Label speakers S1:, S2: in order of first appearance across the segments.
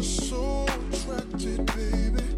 S1: so attracted, baby.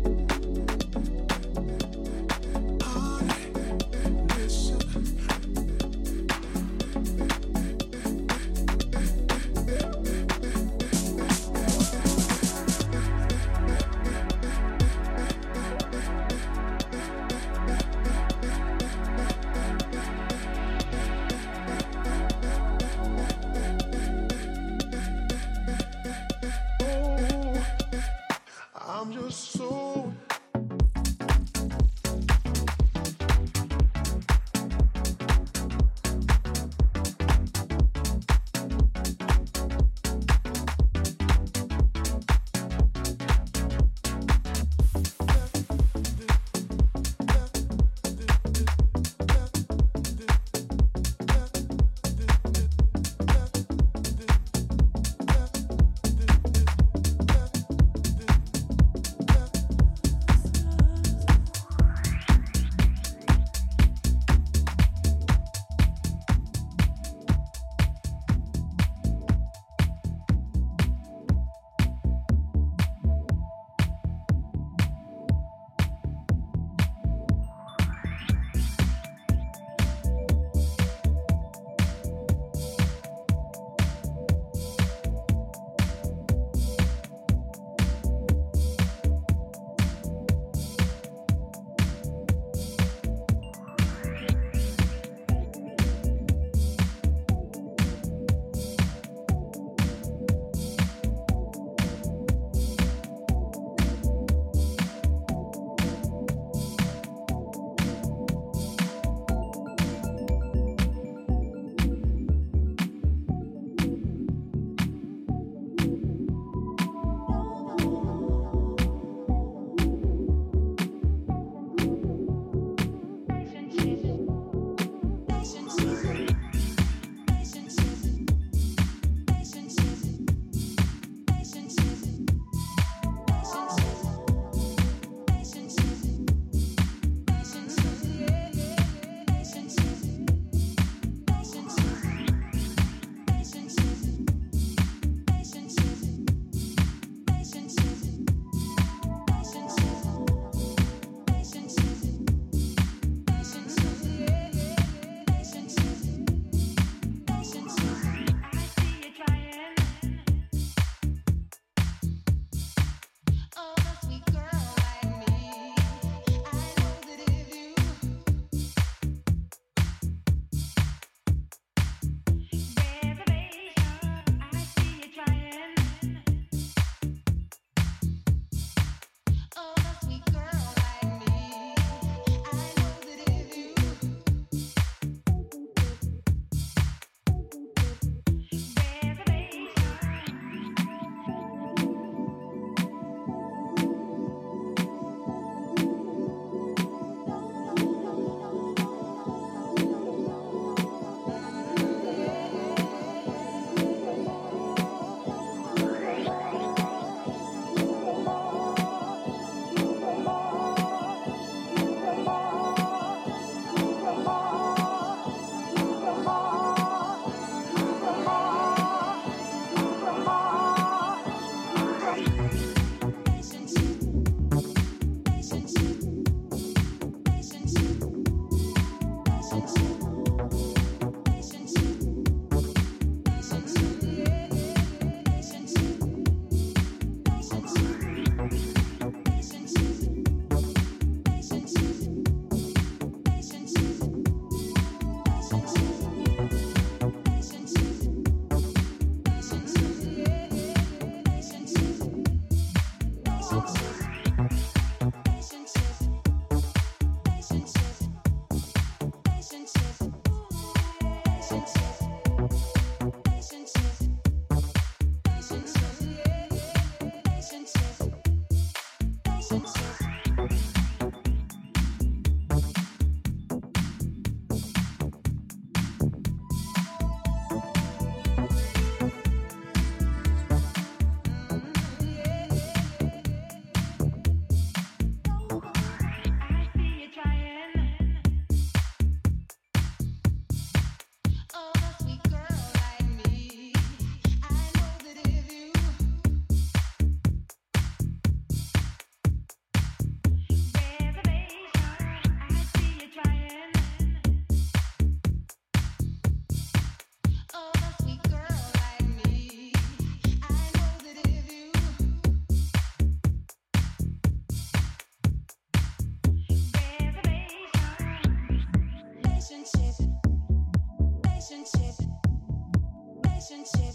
S2: relationship.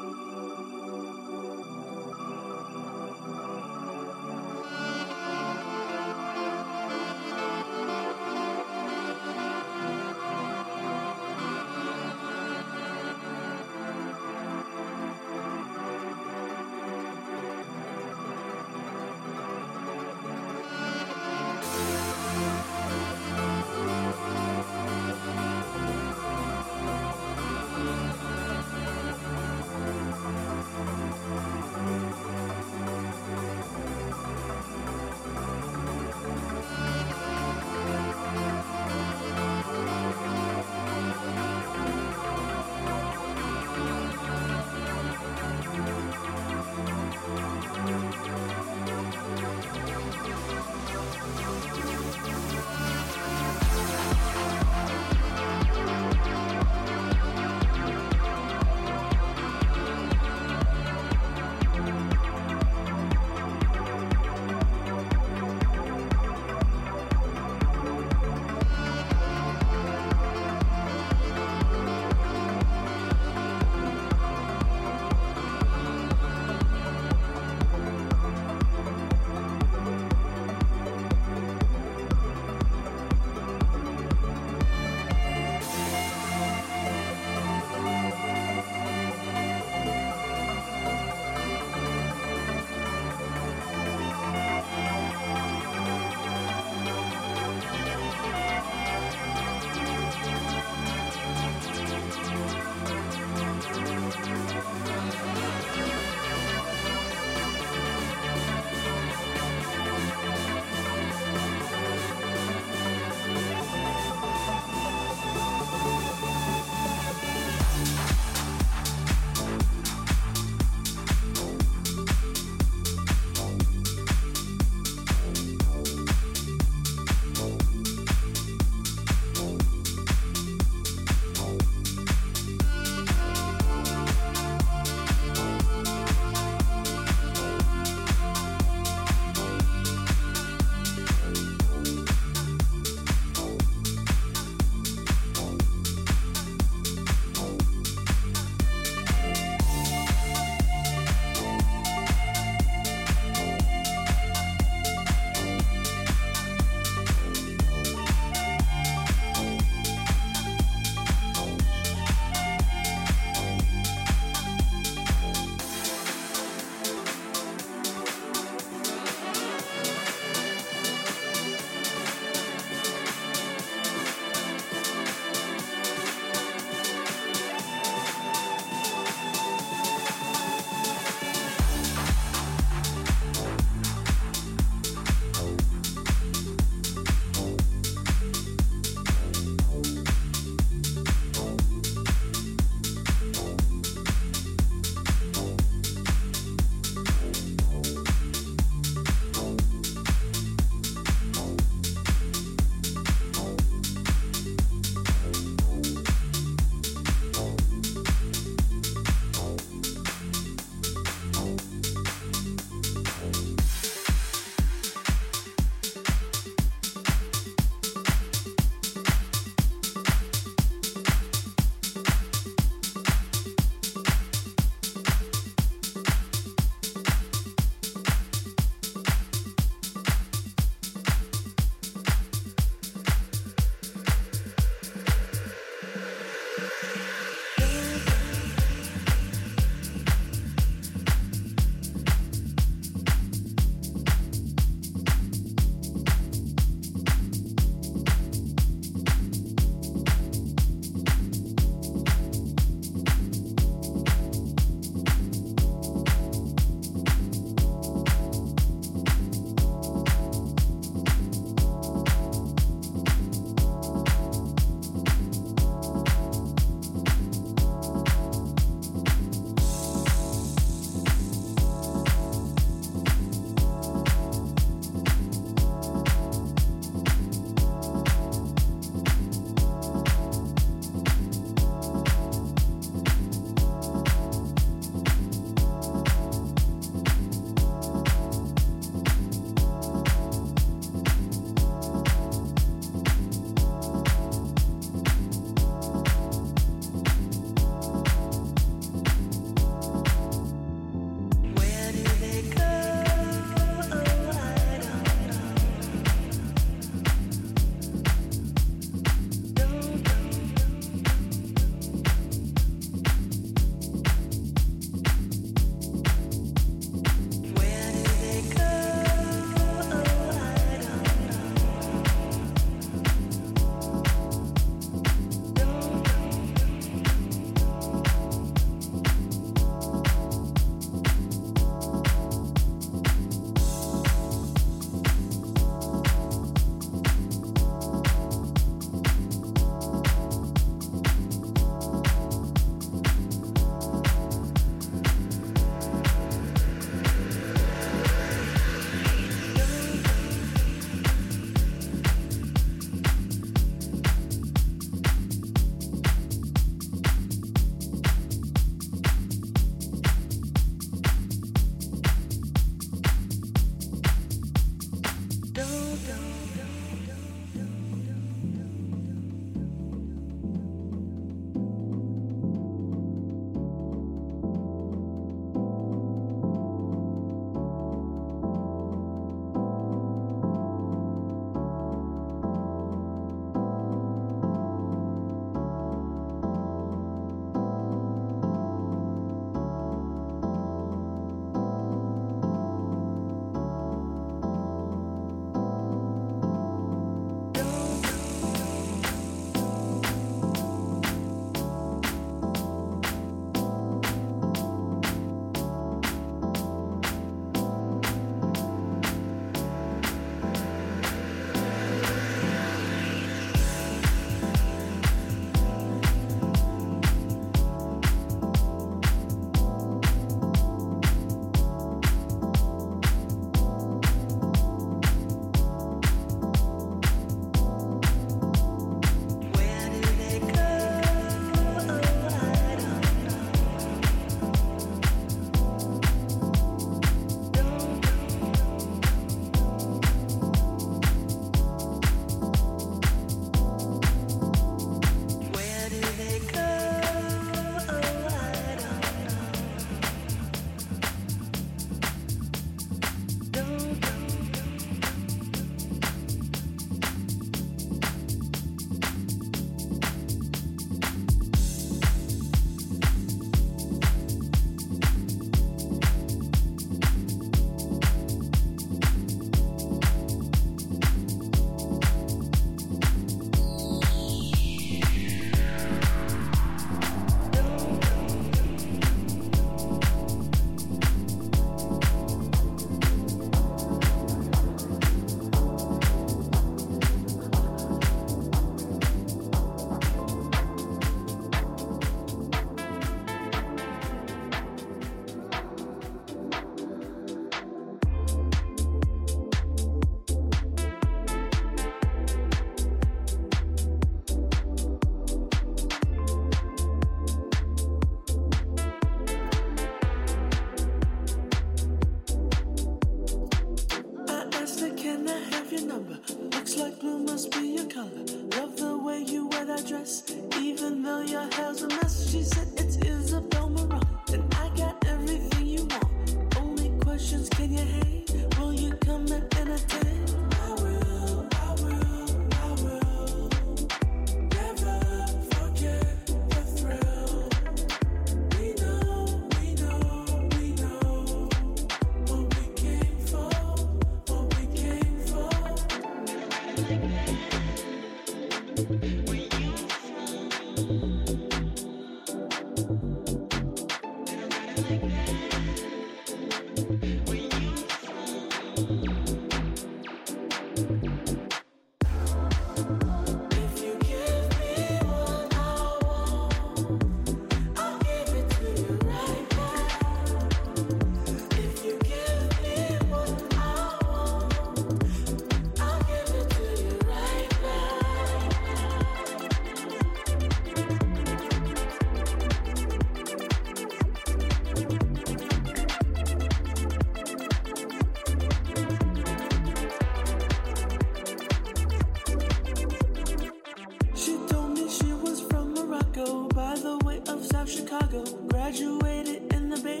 S3: Graduated in the Bay,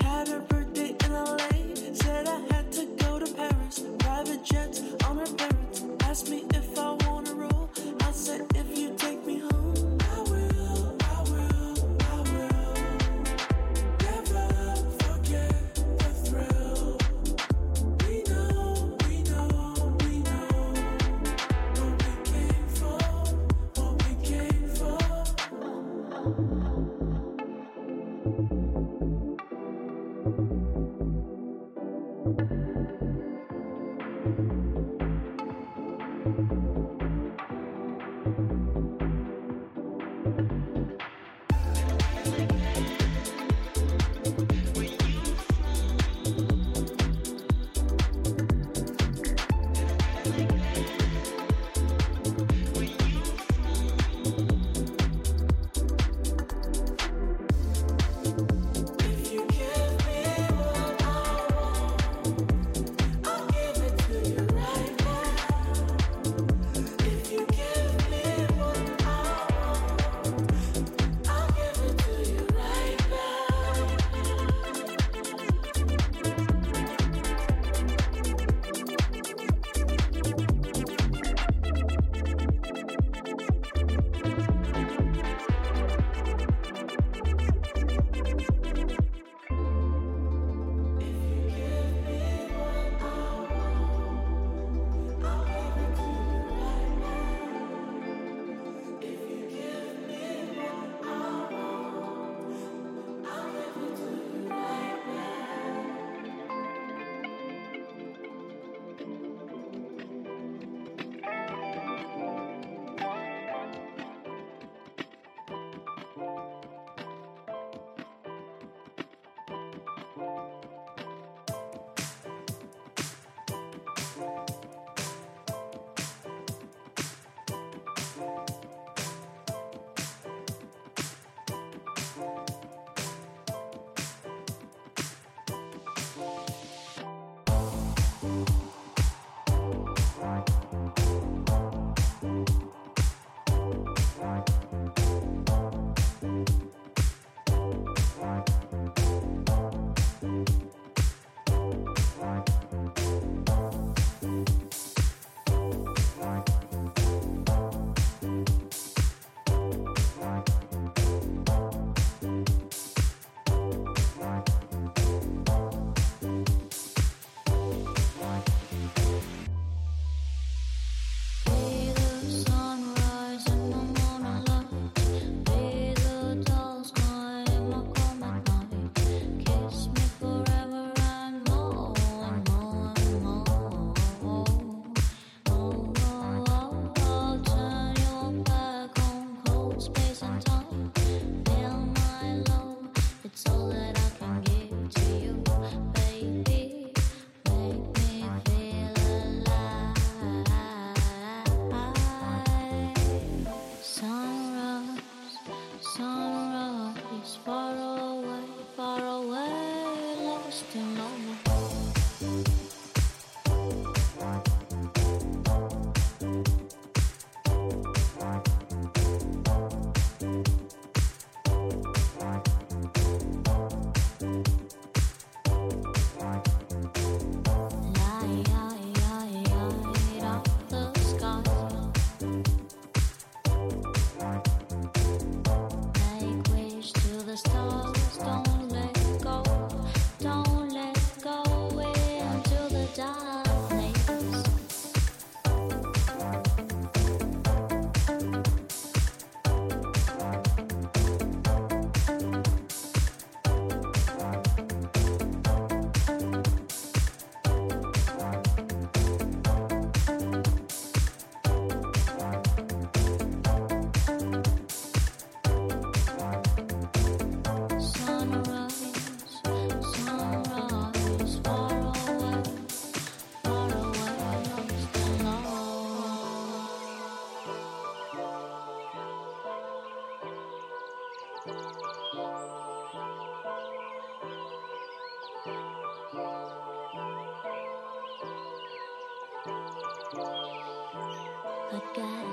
S3: had her birthday in LA.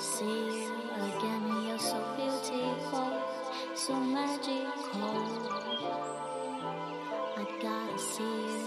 S4: Be the sunrise in the morning light.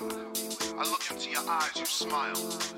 S5: I look into your eyes, you smile.